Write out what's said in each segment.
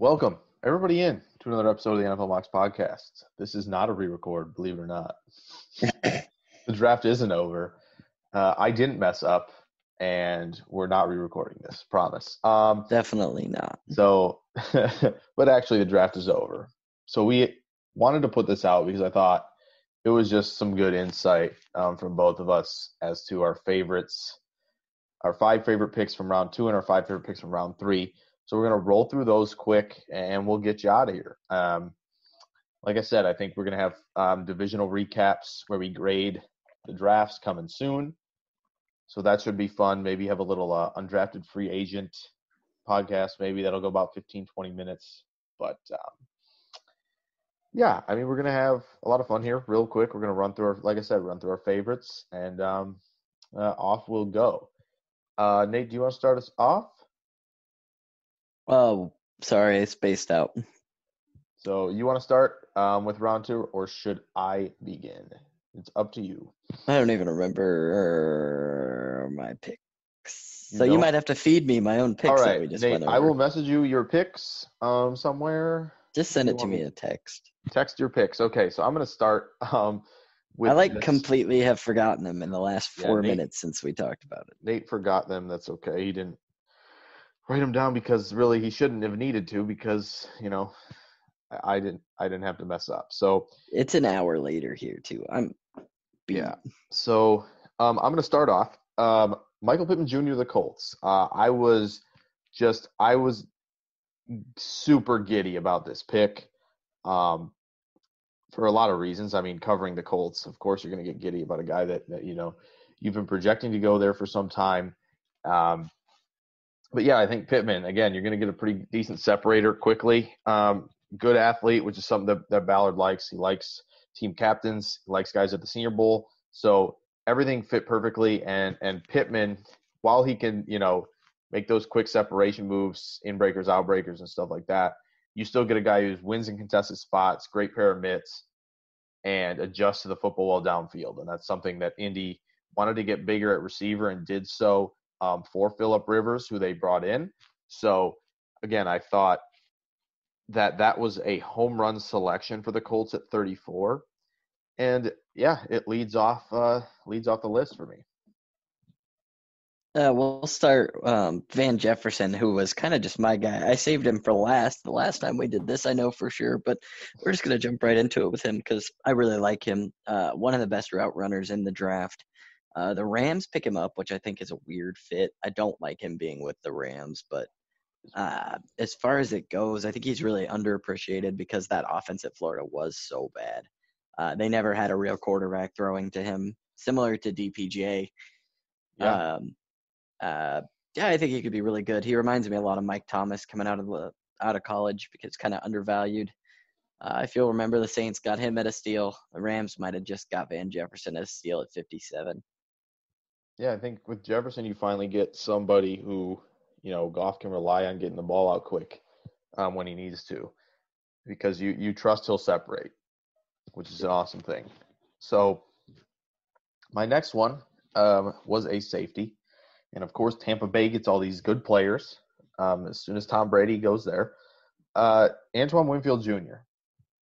Welcome, everybody, in to another episode of the NFL Mocks podcast. This is not a re record, believe it or not. the draft isn't over. Uh, I didn't mess up, and we're not re recording this, promise. Um, Definitely not. so, but actually, the draft is over. So, we wanted to put this out because I thought it was just some good insight um, from both of us as to our favorites, our five favorite picks from round two, and our five favorite picks from round three. So we're going to roll through those quick and we'll get you out of here. Um, like I said, I think we're going to have um, divisional recaps where we grade the drafts coming soon. So that should be fun. Maybe have a little uh, undrafted free agent podcast. Maybe that'll go about 15, 20 minutes. But um, yeah, I mean, we're going to have a lot of fun here real quick. We're going to run through, our, like I said, run through our favorites and um, uh, off we'll go. Uh, Nate, do you want to start us off? Oh, sorry, I spaced out. So you want to start um, with round two, or should I begin? It's up to you. I don't even remember my picks. You So you might have to feed me my own picks All just Nate. I will message you your picks um, somewhere. just send you it to me a text. Text your picks. Okay, so I'm going to start um, with. I like this. completely have forgotten them in the last Yeah, four Nate- minutes since we talked about it. Nate forgot them. That's okay. He didn't write him down because really he shouldn't have needed to because you know I, didn't I didn't have to mess up. So It's an hour later here too. I'm Yeah. So um, I'm going to start off. Um, Michael Pittman Jr. the Colts. Uh, I was just I was super giddy about this pick um, for a lot of reasons. I mean, covering the Colts, of course, you're going to get giddy about a guy that, that you know you've been projecting to go there for some time. Um, but yeah, I think Pittman again. You're going to get a pretty decent separator quickly. Um, good athlete, which is something that, that Ballard likes. He likes team captains, he likes guys at the Senior Bowl. So everything fit perfectly. And and Pittman, while he can, you know, make those quick separation moves, in breakers, out breakers, and stuff like that, you still get a guy who wins in contested spots, great pair of mitts, and adjusts to the football well downfield. And that's something that Indy wanted to get bigger at receiver and did so um, for Philip Rivers, who they brought in. So again, I thought that that was a home run selection for the Colts at 34, and yeah, it leads off uh, leads off the list for me. Uh, we'll start um, Van Jefferson, who was kind of just my guy. I saved him for last. The last time we did this, I know for sure, but we're just gonna jump right into it with him because I really like him. Uh, one of the best route runners in the draft. Uh, the Rams pick him up, which I think is a weird fit. I don't like him being with the Rams, but uh, as far as it goes, I think he's really underappreciated because that offense at Florida was so bad. Uh, they never had a real quarterback throwing to him, similar to DPJ. Yeah. Um, uh, yeah, I think he could be really good. He reminds me a lot of Mike Thomas coming out of the out of college because kind of undervalued. Uh, if you'll remember, the Saints got him at a steal. The Rams might have just got Van Jefferson at a steal at 57. Yeah, I think with Jefferson, you finally get somebody who, you know, Goff can rely on getting the ball out quick um, when he needs to, because you you trust he'll separate, which is an awesome thing. So, my next one um, was a safety, and of course, Tampa Bay gets all these good players. Um, as soon as Tom Brady goes there, uh, Antoine Winfield Jr.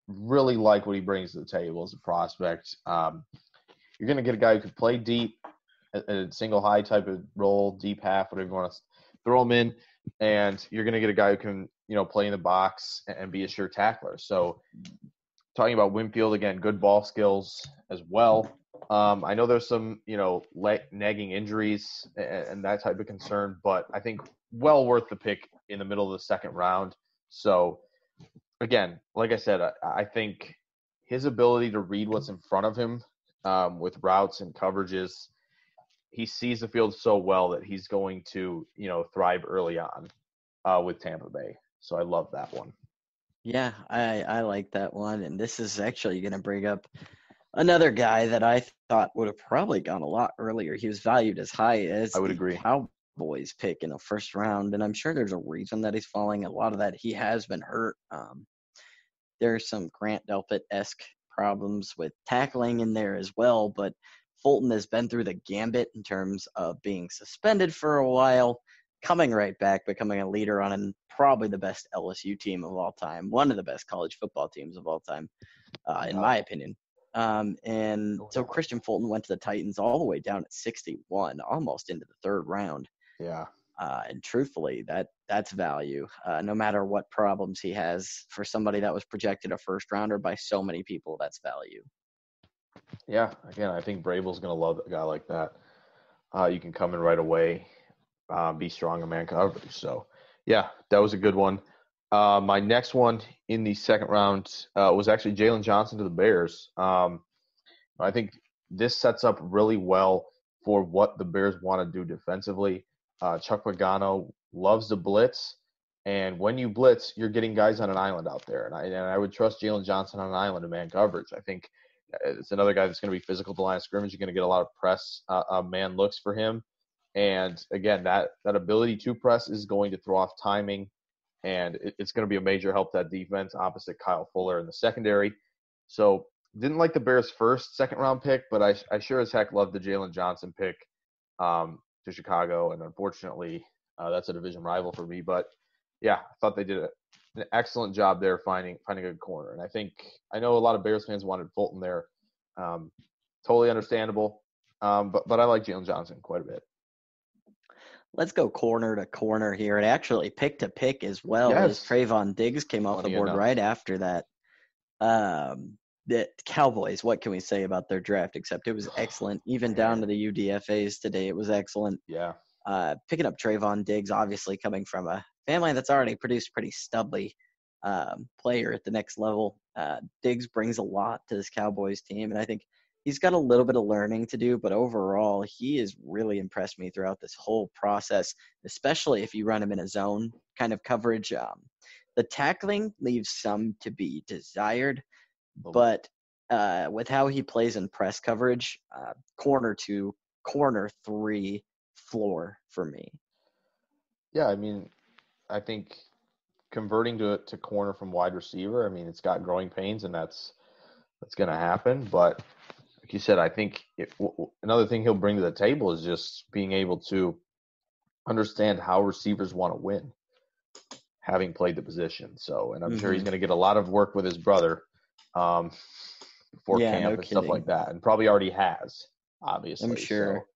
Really like what he brings to the table as a prospect. Um, you're going to get a guy who can play deep, a, a single high type of role, deep half, whatever you want to throw him in, and you're going to get a guy who can you know play in the box and be a sure tackler. So talking about Winfield again, good ball skills as well. Um, I know there's some, you know, nagging injuries and, and, that type of concern, but I think well worth the pick in the middle of the second round. So, again, like I said, I, I think his ability to read what's in front of him um, with routes and coverages, he sees the field so well that he's going to, you know, thrive early on uh, with Tampa Bay. So I love that one. Yeah, I, I like that one. And this is actually going to bring up another guy that I thought would have probably gone a lot earlier. He was valued as high as I would agree. Cowboys pick in the first round, and I'm sure there's a reason that he's falling. A lot of that he has been hurt. Um, there's some Grant Delpit esque problems with tackling in there as well, but Fulton has been through the gambit in terms of being suspended for a while, coming right back, becoming a leader on an, probably the best LSU team of all time, one of the best college football teams of all time, uh, in my opinion. Um, and so Kristian Fulton went to the Titans all the way down at 61, almost into the third round. Yeah. Uh, and truthfully, that that's value. Uh, no matter what problems he has, for somebody that was projected a first rounder by so many people, that's value. Yeah, again, I think Vrabel's going to love a guy like that. Uh, you can come in right away, uh, be strong in man coverage. So, yeah, that was a good one. Uh, my next one in the second round uh, was actually Jaylon Johnson to the Bears. Um, I think this sets up really well for what the Bears want to do defensively. Uh, Chuck Pagano loves to blitz, and when you blitz, you're getting guys on an island out there. And I, and I would trust Jaylon Johnson on an island in man coverage. I think it's another guy that's going to be physical to the line of scrimmage. You're going to get a lot of press uh, uh, man looks for him. And again, that that ability to press is going to throw off timing and it, it's going to be a major help that defense opposite Kyle Fuller in the secondary. So didn't like the Bears' first second round pick, but I, I sure as heck love the Jaylon Johnson pick um, to Chicago, and unfortunately, uh, that's a division rival for me. But yeah, I thought they did a, an excellent job there finding finding a good corner, and I think I know a lot of Bears fans wanted Fulton there. Um, totally understandable, um, but but I like Jaylon Johnson quite a bit let's go corner to corner here, and actually pick to pick as well yes. as Trevon Diggs came off Funny the board enough. right after that. Um, the Cowboys, what can we say about their draft? Except it was excellent, even down to the UDFA's today. It was excellent. Yeah. Uh, picking up Trevon Diggs, obviously coming from a family that's already produced pretty stubby um, player at the next level. Uh, Diggs brings a lot to this Cowboys team, and I think he's got a little bit of learning to do, but overall, he has really impressed me throughout this whole process, especially if you run him in a zone kind of coverage. Um, the tackling leaves some to be desired, oh. but uh, with how he plays in press coverage, uh, corner two, corner three, floor for me. Yeah, I mean, I think converting to to corner from wide receiver, I mean, it's got growing pains, and that's that's going to happen. But like you said, I think it, w- another thing he'll bring to the table is just being able to understand how receivers want to win, having played the position. So, and I'm mm-hmm. sure he's mm-hmm. going to get a lot of work with his brother um, before yeah, camp no and kidding. stuff like that, and probably already has, obviously. I'm sure. So,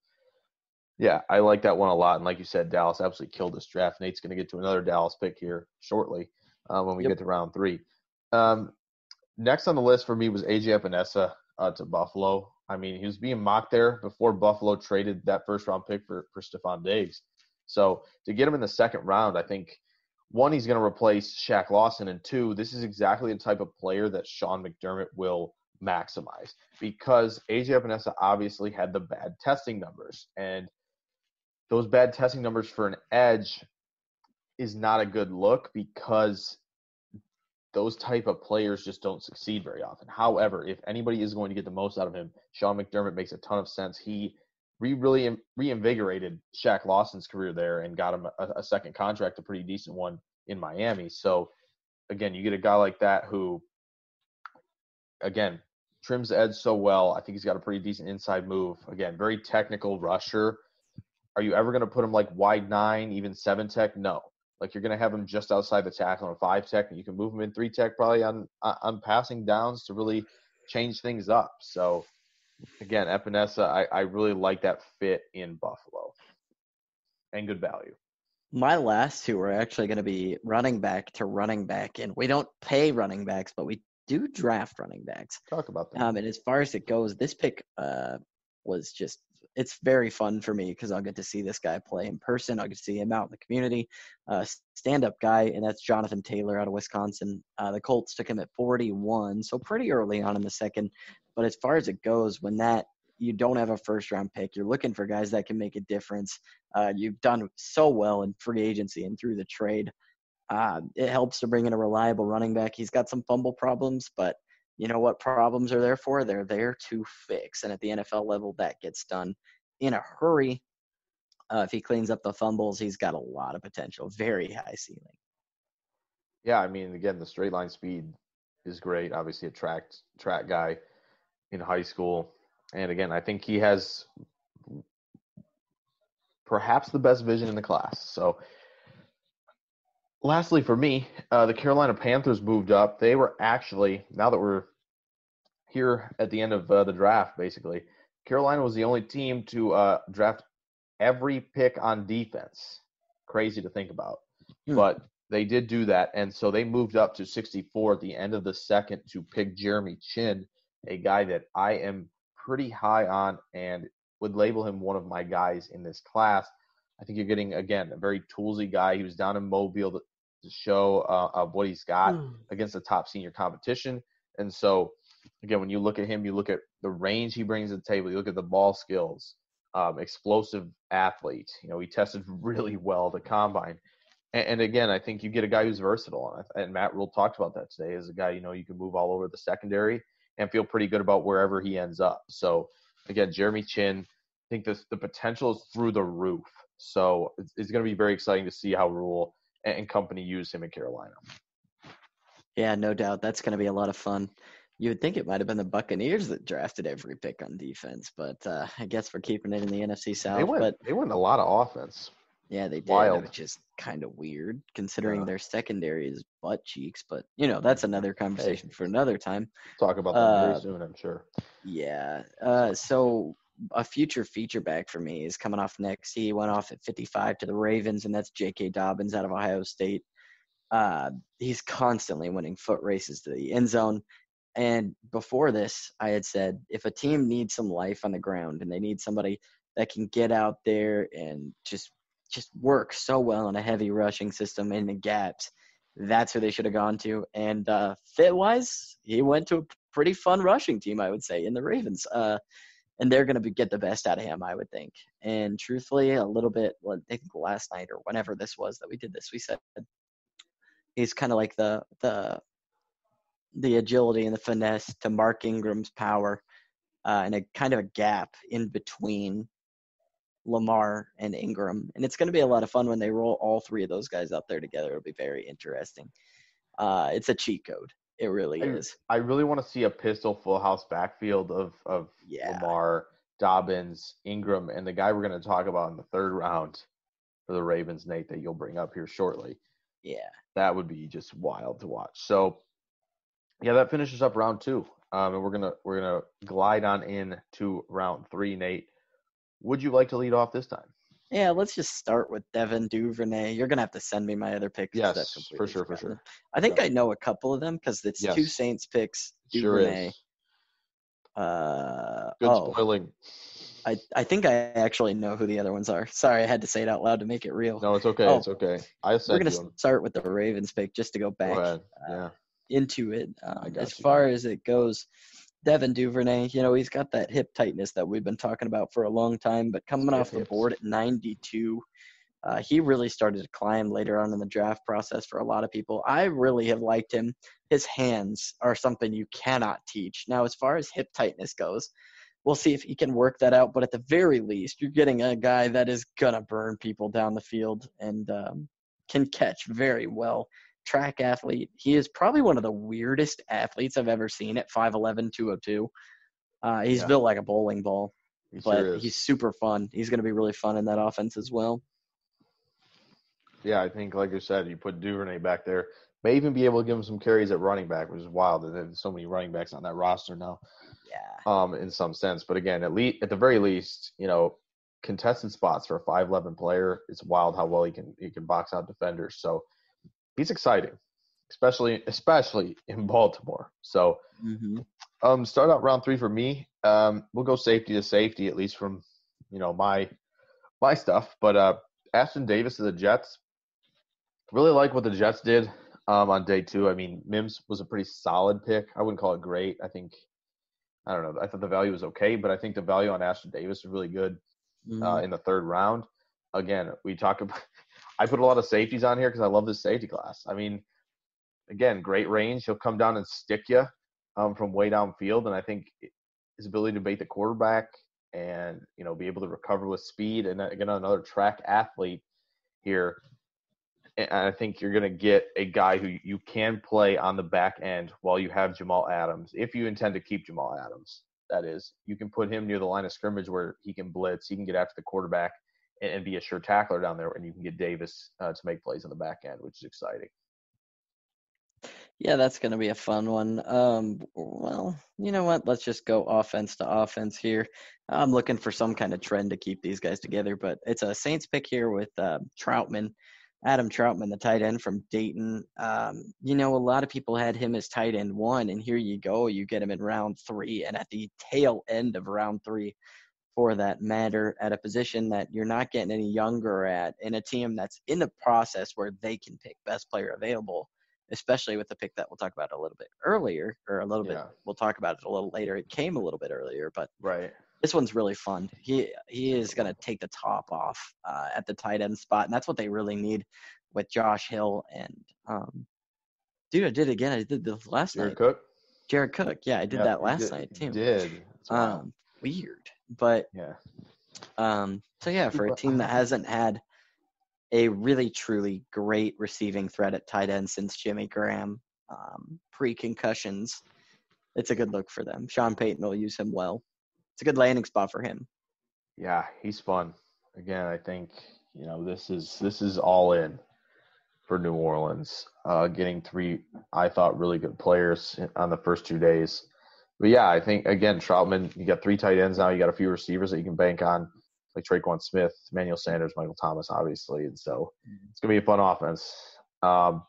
yeah, I like that one a lot. And like you said, Dallas absolutely killed this draft. Nate's going to get to another Dallas pick here shortly uh, when we yep. get to round three. Um, next on the list for me was AJ Epenesa uh, to Buffalo. I mean, he was being mocked there before Buffalo traded that first round pick for, for Stefon Diggs. So to get him in the second round, I think one, he's going to replace Shaq Lawson, and two, this is exactly the type of player that Sean McDermott will maximize because AJ Epenesa obviously had the bad testing numbers, and those bad testing numbers for an edge is not a good look because those type of players just don't succeed very often. However, if anybody is going to get the most out of him, Sean McDermott makes a ton of sense. He re- really reinvigorated Shaq Lawson's career there and got him a, a, second contract, a pretty decent one in Miami. So, again, you get a guy like that who, again, trims the edge so well. I think he's got a pretty decent inside move. Again, very technical rusher. Are you ever going to put him like wide nine, even seven tech? No. Like you're going to have him just outside the tackle on a five tech, and you can move him in three tech probably on on passing downs to really change things up. So again, Epenesa, I, I really like that fit in Buffalo and good value. My last two are actually going to be running back to running back, and we don't pay running backs, but we do draft running backs. Talk about that. Um, and as far as it goes, this pick uh, was just it's very fun for me because I'll get to see this guy play in person. I'll get to see him out in the community, uh, stand up guy, and that's Jonathan Taylor out of Wisconsin. Uh, the Colts took him at 41, so pretty early on in the second. But as far as it goes, when that you don't have a first round pick, you're looking for guys that can make a difference. Uh, you've done so well in free agency and through the trade. Uh, it helps to bring in a reliable running back. He's got some fumble problems, but you know what problems are there for? They're there to fix. And at the NFL level, that gets done in a hurry. Uh, if he cleans up the fumbles, he's got a lot of potential. Very high ceiling. Yeah, I mean, again, the straight line speed is great. Obviously, a track track guy in high school, and again, I think he has perhaps the best vision in the class. So, lastly, for me, uh, the Carolina Panthers moved up. They were actually now that we're here at the end of uh, the draft, basically, Carolina was the only team to uh, draft every pick on defense. Crazy to think about, Hmm. but they did do that, and so they moved up to 64 at the end of the second to pick Jeremy Chinn, a guy that I am pretty high on and would label him one of my guys in this class. I think you're getting again a very toolsy guy. He was down in Mobile to, to show uh, of what he's got against the top senior competition, and so again, when you look at him, you look at the range he brings to the table. You look at the ball skills, um, explosive athlete. You know, he tested really well the combine. And, and again, I think you get a guy who's versatile, and, Matt Rhule talked about that today. As a guy, you know, you can move all over the secondary and feel pretty good about wherever he ends up. So again, Jeremy Chinn, I think this the potential is through the roof. So it's, it's going to be very exciting to see how Rhule and company use him in Carolina. Yeah, no doubt. That's going to be a lot of fun. You would think it might have been the Buccaneers that drafted every pick on defense, but uh, I guess we're keeping it in the NFC South. They went but they went a lot of offense. yeah, they did, wild. which is kind of weird considering Yeah. their secondary is butt cheeks. But you know, that's another conversation for another time. Talk about that Uh, very soon, I'm sure. Yeah. Uh, so a future feature back for me is coming off next. He went off at 55 to the Ravens, and that's J.K. Dobbins out of Ohio State. Uh, he's constantly winning foot races to the end zone. And before this, I had said if a team needs some life on the ground and they need somebody that can get out there and just just work so well in a heavy rushing system in the gaps, that's who they should have gone to. And uh, fit wise, he went to a pretty fun rushing team, I would say, in the Ravens. Uh, and they're going to get the best out of him, I would think. And truthfully, a little bit, I think last night or whenever this was that we did this, we said he's kind of like the the the agility and the finesse to Mark Ingram's power, uh, and a kind of a gap in between Lamar and Ingram. And it's going to be a lot of fun when they roll all three of those guys out there together. It'll be very interesting. Uh, it's a cheat code. It really I- is. I really want to see a pistol full house backfield of of Yeah. Lamar, Dobbins, Ingram, and the guy we're going to talk about in the third round for the Ravens, Nate, that you'll bring up here shortly. Yeah. That would be just wild to watch. So, yeah, that finishes up round two, um, and we're gonna we're gonna glide on in to round three. Nate, would you like to lead off this time? Yeah, let's just start with Devin Duvernay. You're gonna have to send me my other picks. Yes, for sure, for sure. I think Yeah. I know a couple of them because it's two Saints picks. Sure Duvernay. is. Uh, Good oh, spoiling. I, I think I actually know who the other ones are. Sorry, I had to say it out loud to make it real. No, it's okay. Oh. It's okay. I We're gonna you start with the Ravens pick just to go back Go ahead. uh, Yeah. Into it. Um, as you. far as it goes, Devin Duvernay, you know, he's got that hip tightness that we've been talking about for a long time, but coming off the board at 92, uh, he really started to climb later on in the draft process for a lot of people. I really have liked him. His hands are something you cannot teach. Now, as far as hip tightness goes, we'll see if he can work that out, but at the very least, you're getting a guy that is going to burn people down the field and um, can catch very well track athlete. He is probably one of the weirdest athletes I've ever seen at 5'11, 202. Uh, he's Yeah. built like a bowling ball, He but sure he's super fun. He's going to be really fun in that offense as well. Yeah, I think, like you said, you put Duvernay back there. May even be able to give him some carries at running back, which is wild. that There's so many running backs on that roster now, Yeah. um, in some sense. But again, at least at the very least, you know, contested spots for a five eleven player. It's wild how well he can he can box out defenders. So he's exciting, especially especially in Baltimore. So Mm-hmm. um, start out round three for me. Um, we'll go safety to safety, at least from you know my my stuff. But uh, Ashtyn Davis of the Jets. Really like what the Jets did um, on day two. I mean, Mims was a pretty solid pick. I wouldn't call it great. I think I don't know. I thought the value was okay, but I think the value on Ashtyn Davis is really good Mm-hmm. uh, in the third round. Again, we talk about. I put a lot of safeties on here because I love this safety class. I mean, again, great range. He'll come down and stick you um, from way downfield, and I think his ability to bait the quarterback and you know be able to recover with speed and again another track athlete here. And I think you're going to get a guy who you can play on the back end while you have Jamal Adams, if you intend to keep Jamal Adams. That is, you can put him near the line of scrimmage where he can blitz, he can get after the quarterback, and, and be a sure tackler down there, and you can get Davis uh, to make plays on the back end, which is exciting. Yeah, that's going to be a fun one. Um, well, you know what? Let's just go offense to offense here. I'm looking for some kind of trend to keep these guys together, but it's a Saints pick here with uh, Trautman, Adam Trautman, the tight end from Dayton. Um, you know, a lot of people had him as tight end one, and here you go. You get him in round three, and at the tail end of round three, for that matter, at a position that you're not getting any younger at, in a team that's in the process where they can pick best player available especially with the pick that we'll talk about a little bit earlier, or a little bit. We'll talk about it a little later. It came a little bit earlier, but Right. this one's really fun. He he is going to take the top off uh, at the tight end spot, and that's what they really need with Josh Hill and um, dude. I did it again. I did this last night. Jared night. Cook. Jared Cook. Yeah, I did that last did- night too. Did. Um, weird, but yeah. um, so yeah, for a team that hasn't had a really truly great receiving threat at tight end since Jimmy Graham, um, pre concussions, it's a good look for them. Sean Payton will use him well. It's a good landing spot for him. Yeah, he's fun. Again, I think you know this is this is all in for New Orleans. Uh, getting three, I thought, really good players on the first two days. But yeah, I think again, Trautman, you got three tight ends now. You got a few receivers that you can bank on, like Tre'Quan Smith, Emmanuel Sanders, Michael Thomas, obviously, and so it's gonna be a fun offense. Um,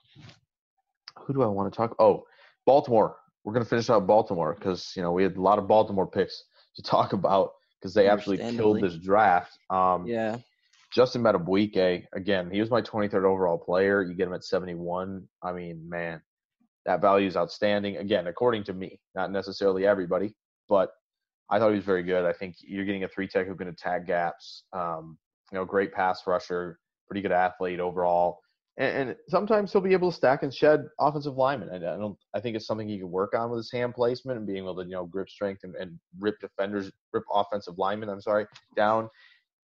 who do I want to talk? Oh, Baltimore. We're gonna finish out Baltimore because you know we had a lot of Baltimore picks to talk about because they absolutely killed this draft. Um, Yeah. Justin Madubuike, again, he was my 23rd overall player. You get him at 71. I mean, man, that value is outstanding. Again, according to me, not necessarily everybody, but I thought he was very good. I think you're getting a three tech who can attack gaps. Um, you know, great pass rusher, pretty good athlete overall, and, and sometimes he'll be able to stack and shed offensive linemen. And I don't. I think it's something he can work on with his hand placement and being able to you know grip strength and, and rip defenders, rip offensive linemen. I'm sorry, down.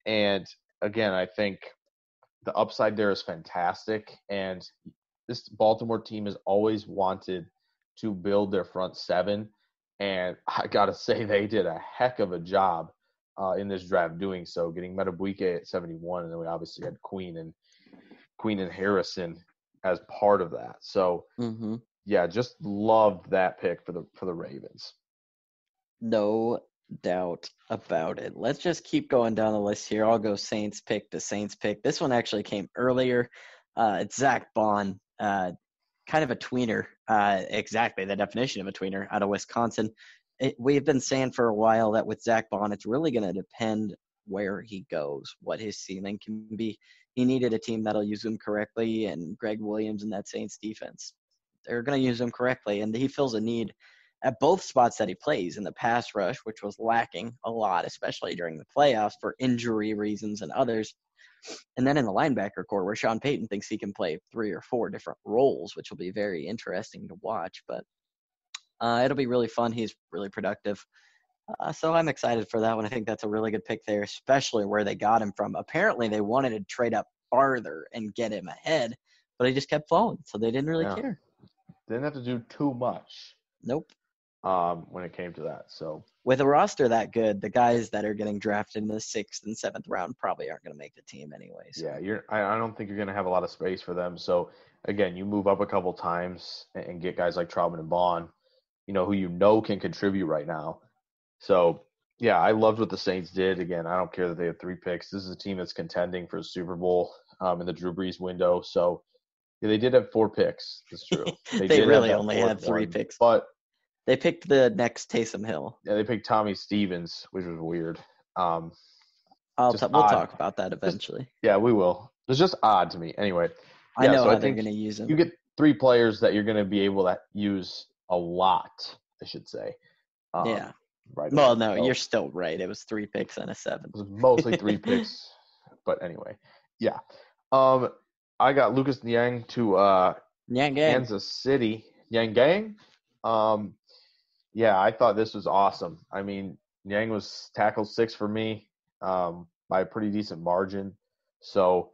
And again, I think the upside there is fantastic. And this Baltimore team has always wanted to build their front seven. And I got to say, they did a heck of a job uh, in this draft doing so, getting Madubuike at 71. And then we obviously had Queen and Queen and Harrison as part of that. So, Mm-hmm. yeah, just loved that pick for the for the Ravens. No doubt about it. Let's just keep going down the list here. I'll go Saints pick to Saints pick. This one actually came earlier. Uh, it's Zack Baun, uh, kind of a tweener, uh, exactly the definition of a tweener out of Wisconsin. It, we've been saying for a while that with Zack Baun, it's really going to depend where he goes, what his ceiling can be. He needed a team that'll use him correctly, and Greg Williams and that Saints defense, they're going to use him correctly, and he fills a need at both spots that he plays in the pass rush, which was lacking a lot, especially during the playoffs for injury reasons and others. And then in the linebacker core, where Sean Payton thinks he can play three or four different roles, which will be very interesting to watch. But uh, it'll be really fun. He's really productive. Uh, so I'm excited for that one. I think that's a really good pick there, especially where they got him from. Apparently, they wanted to trade up farther and get him ahead, but he just kept falling, so they didn't really Yeah. care. Didn't have to do too much Nope. Um, when it came to that. So with a roster that good, the guys that are getting drafted in the sixth and seventh round probably aren't going to make the team anyways. Yeah, you're. I, I don't think you're going to have a lot of space for them. So again, you move up a couple times and, and get guys like Trautman and Baun, you know, who you know can contribute right now. So yeah, I loved what the Saints did. Again, I don't care that they have three picks. This is a team that's contending for a Super Bowl um, in the Drew Brees window. So yeah, they did have four picks. That's true. They, did really only had three one, picks. but They picked the next Taysom Hill. yeah, they picked Tommy Stevens, which was weird. Um, I'll t- we'll odd. talk about that eventually. yeah, we will. It's just odd to me. Anyway, I Yeah, know so how I they're going to use him. you get three players that you're going to be able to use a lot. I should say. Um, yeah. Right. Well, no, So- you're still right. It was three picks and a seven. It was mostly three picks, but anyway, yeah. Um, I got Lucas Niang to uh, gang. Kansas City. Yang Gang. Um, yeah, I thought this was awesome. I mean, Niang was tackle six for me um, by a pretty decent margin. So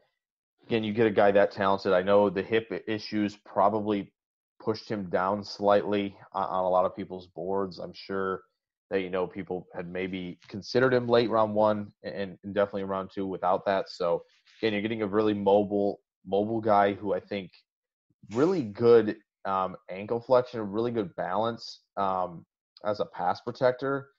again, you get a guy that talented. I know the hip issues probably pushed him down slightly on, on a lot of people's boards. I'm sure that you know people had maybe considered him late round one and, and definitely round two without that. So again, you're getting a really mobile mobile guy who I think really good um, ankle flexion, really good balance um, as a pass protector.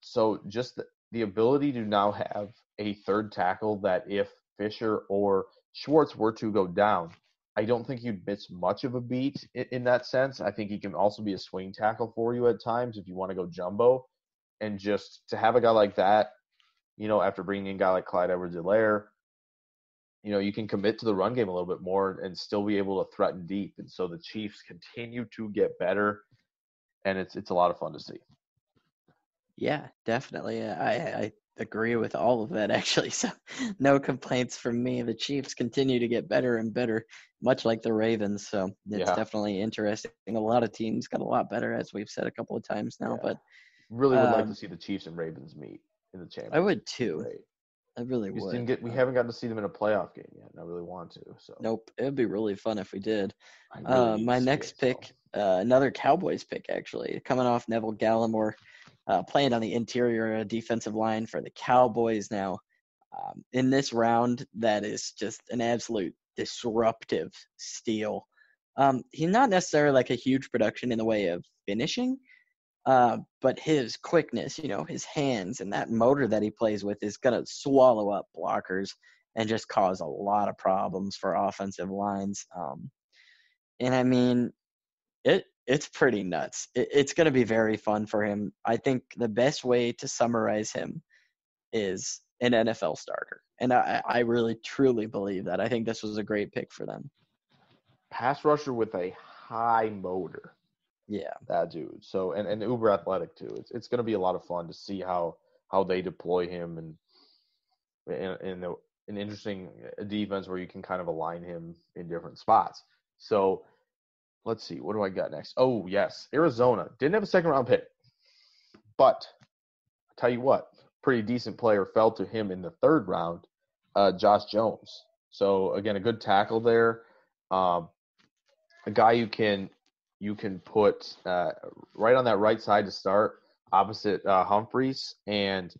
So just the, the ability to now have a third tackle that if Fisher or Schwartz were to go down, I don't think you'd miss much of a beat in, in that sense. I think he can also be a swing tackle for you at times if you want to go jumbo. And just to have a guy like that, you know, after bringing in a guy like Clyde Edwards-Helaire, you know, you can commit to the run game a little bit more and still be able to threaten deep. And so the Chiefs continue to get better, and it's it's a lot of fun to see. Yeah, definitely. I, I agree with all of that, actually. So, no complaints from me. The Chiefs continue to get better and better, much like the Ravens. So, it's Yeah. definitely interesting. A lot of teams got a lot better, as we've said a couple of times now. Yeah. But Really would like Um, to see the Chiefs and Ravens meet in the championship. I would too. Right. I really We, would. didn't get, we Uh, haven't gotten to see them in a playoff game yet, and I really want to. So Nope. It would be really fun if we did. Really Uh, my next it, so. pick, uh, another Cowboys pick, actually, coming off Neville Gallimore, uh, playing on the interior defensive line for the Cowboys now. Um, in this round, that is just an absolute disruptive steal. Um, he's not necessarily like a huge production in the way of finishing, uh, but his quickness, you know, his hands and that motor that he plays with is going to swallow up blockers and just cause a lot of problems for offensive lines. Um, and I mean, it it's pretty nuts. It, it's going to be very fun for him. I think the best way to summarize him is an NFL starter, and I, I really truly believe that. I think this was a great pick for them. pass rusher with a high motor. Yeah, that dude. So and, and uber athletic too. It's it's going to be a lot of fun to see how how they deploy him and in in the, an interesting uh, defense where you can kind of align him in different spots. So let's see, what do I got next? Oh yes, Arizona didn't have a second round pick, but I tell you what, pretty decent player fell to him in the third round, uh, Josh Jones. So again, a good tackle there. Um, a guy you can you can put uh, right on that right side to start, opposite uh, Humphries, and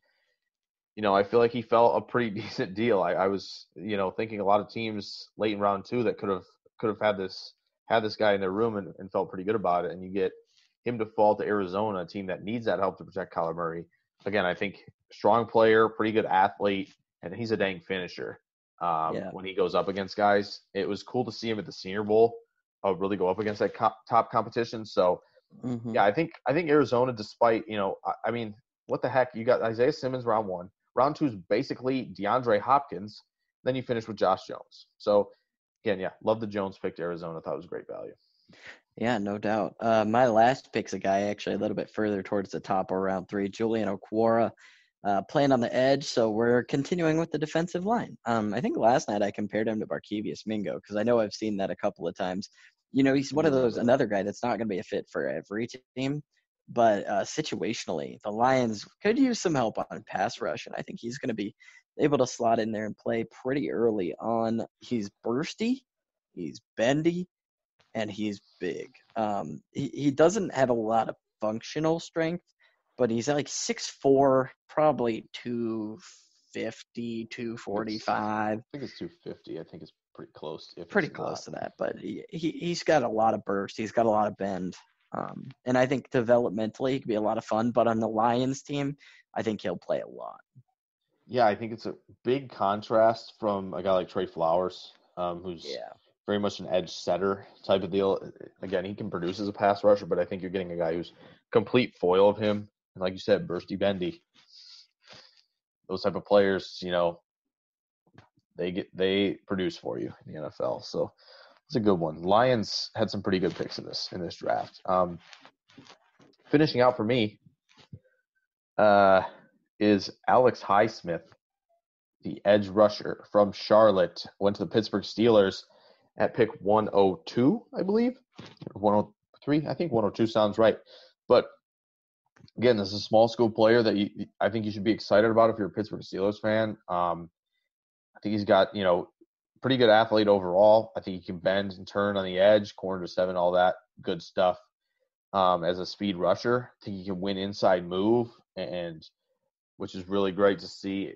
you know I feel like he felt a pretty decent deal. I, I was you know thinking a lot of teams late in round two that could have could have had this had this guy in their room and, and felt pretty good about it, and you get him to fall to Arizona, a team that needs that help to protect Kyler Murray. Again, I think strong player, pretty good athlete, and he's a dang finisher. Um, Yeah. When he goes up against guys, it was cool to see him at the Senior Bowl uh, really go up against that co- top competition. So Mhm. yeah, I think I think Arizona, despite you know, I, I mean, what the heck? You got Isaiah Simmons round one, round two is basically DeAndre Hopkins. Then you finish with Josh Jones. So again, yeah, love the Jones pick to Arizona. Thought it was great value. Yeah, no doubt. Uh, my last pick's a guy actually a little bit further towards the top of round three, Julian Okwara, uh, playing on the edge. So we're continuing with the defensive line. Um, I think last night I compared him to Barkevious Mingo because I know I've seen that a couple of times. You know, he's one of those another guy that's not going to be a fit for every team, but uh, situationally, the Lions could use some help on pass rush, and I think he's going to be able to slot in there and play pretty early on. He's bursty, he's bendy, and he's big. Um, he, he doesn't have a lot of functional strength, but he's like 6'4", probably 250, 245, I think it's 250. I think it's pretty close. If pretty close not. to that. But he, he, he's got a lot of burst. He's got a lot of bend. Um, and I think developmentally he could be a lot of fun. But on the Lions team, I think he'll play a lot. Yeah, I think it's a big contrast from a guy like Trey Flowers, um, who's Yeah. very much an edge setter type of deal. Again, he can produce as a pass rusher, but I think you're getting a guy who's complete foil of him. And like you said, bursty bendy. Those type of players, you know, they get they produce for you in the NFL. So it's a good one. Lions had some pretty good picks in this in this draft. Um, finishing out for me uh, is Alex Highsmith, the edge rusher from Charlotte. Went to the Pittsburgh Steelers at pick 102, I believe. 103, I think 102 sounds right. But again, this is a small school player that you, I think you should be excited about if you're a Pittsburgh Steelers fan. Um, think he's got, you know, pretty good athlete overall. I think he can bend and turn on the edge, corner to seven, all that good stuff. Um, as a speed rusher, I think he can win inside move, and which is really great to see.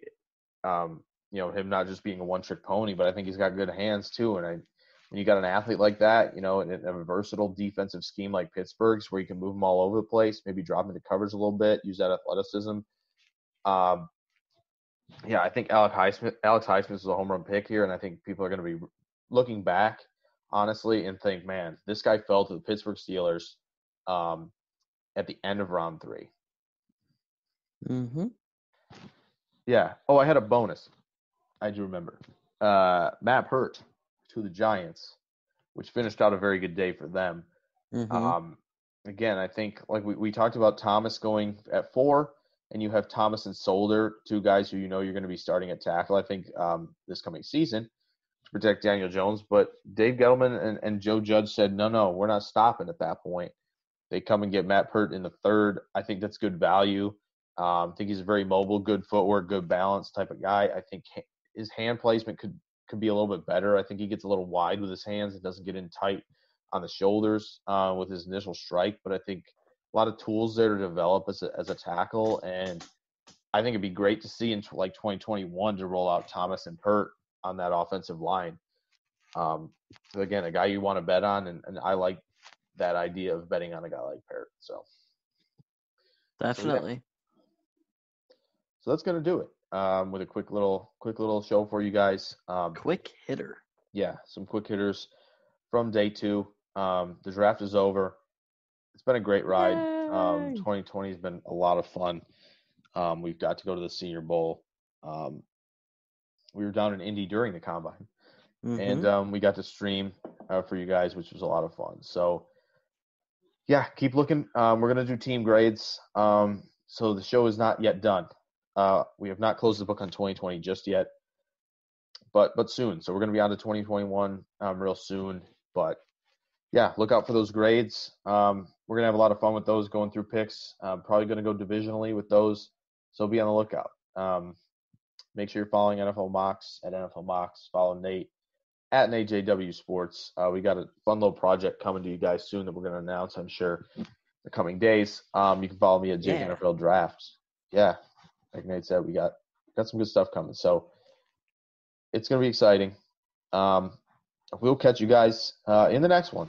Um, you know, him not just being a one-trick pony, but I think he's got good hands too. And I, when you got an athlete like that, you know, in a versatile defensive scheme like Pittsburgh's, where you can move them all over the place, maybe drop into coverage a little bit, use that athleticism. Um, yeah, I think Alex Highsmith, Alex Highsmith is a home run pick here, and I think people are going to be looking back, honestly, and think, man, this guy fell to the Pittsburgh Steelers um, at the end of round three. Mm-hmm. Yeah. Oh, I had a bonus. I do remember. Uh, Matt Peart to the Giants, which finished out a very good day for them. Mm-hmm. Um, again, I think like we, we talked about Thomas going at four, and you have Thomas and Solder, two guys who you know you're going to be starting at tackle. I think um, this coming season to protect Daniel Jones. But Dave Gettleman and, and Joe Judge said, no, no, we're not stopping at that point. They come and get Matt Peart in the third. I think that's good value. Um, I think he's a very mobile, good footwork, good balance type of guy. I think his hand placement could could be a little bit better. I think he gets a little wide with his hands. It doesn't get in tight on the shoulders uh, with his initial strike. But I think a lot of tools there to develop as a, as a tackle. And I think it'd be great to see in like 2021 to roll out Thomas and Peart on that offensive line. Um, so again, a guy you want to bet on, and, and I like that idea of betting on a guy like Peart. So definitely. So that's gonna do it. Um, with a quick little quick little show for you guys. Um, quick hitter. Yeah, some quick hitters from day two. Um, the draft is over. It's been a great ride. Um, 2020 has been a lot of fun. Um, we've got to go to the Senior Bowl. Um, we were down in Indy during the combine, mm-hmm. and um, we got to stream uh, for you guys, which was a lot of fun. So, yeah, keep looking. Um, we're gonna do team grades. Um, so the show is not yet done. Uh, we have not closed the book on 2020 just yet, but but soon. So we're gonna be on to 2021 um, real soon. But yeah, look out for those grades. Um, we're gonna have a lot of fun with those going through picks. Um, probably gonna go divisionally with those, so be on the lookout. Um, make sure you're following NFL Mocks at NFL Mocks. Follow Nate at NateJW Sports. Uh, we got a fun little project coming to you guys soon that we're gonna announce. I'm sure the coming days. Um, you can follow me at Jake Yeah. NFL Drafts. Yeah, like Nate said, we got got some good stuff coming. So it's gonna be exciting. Um, we'll catch you guys uh, in the next one.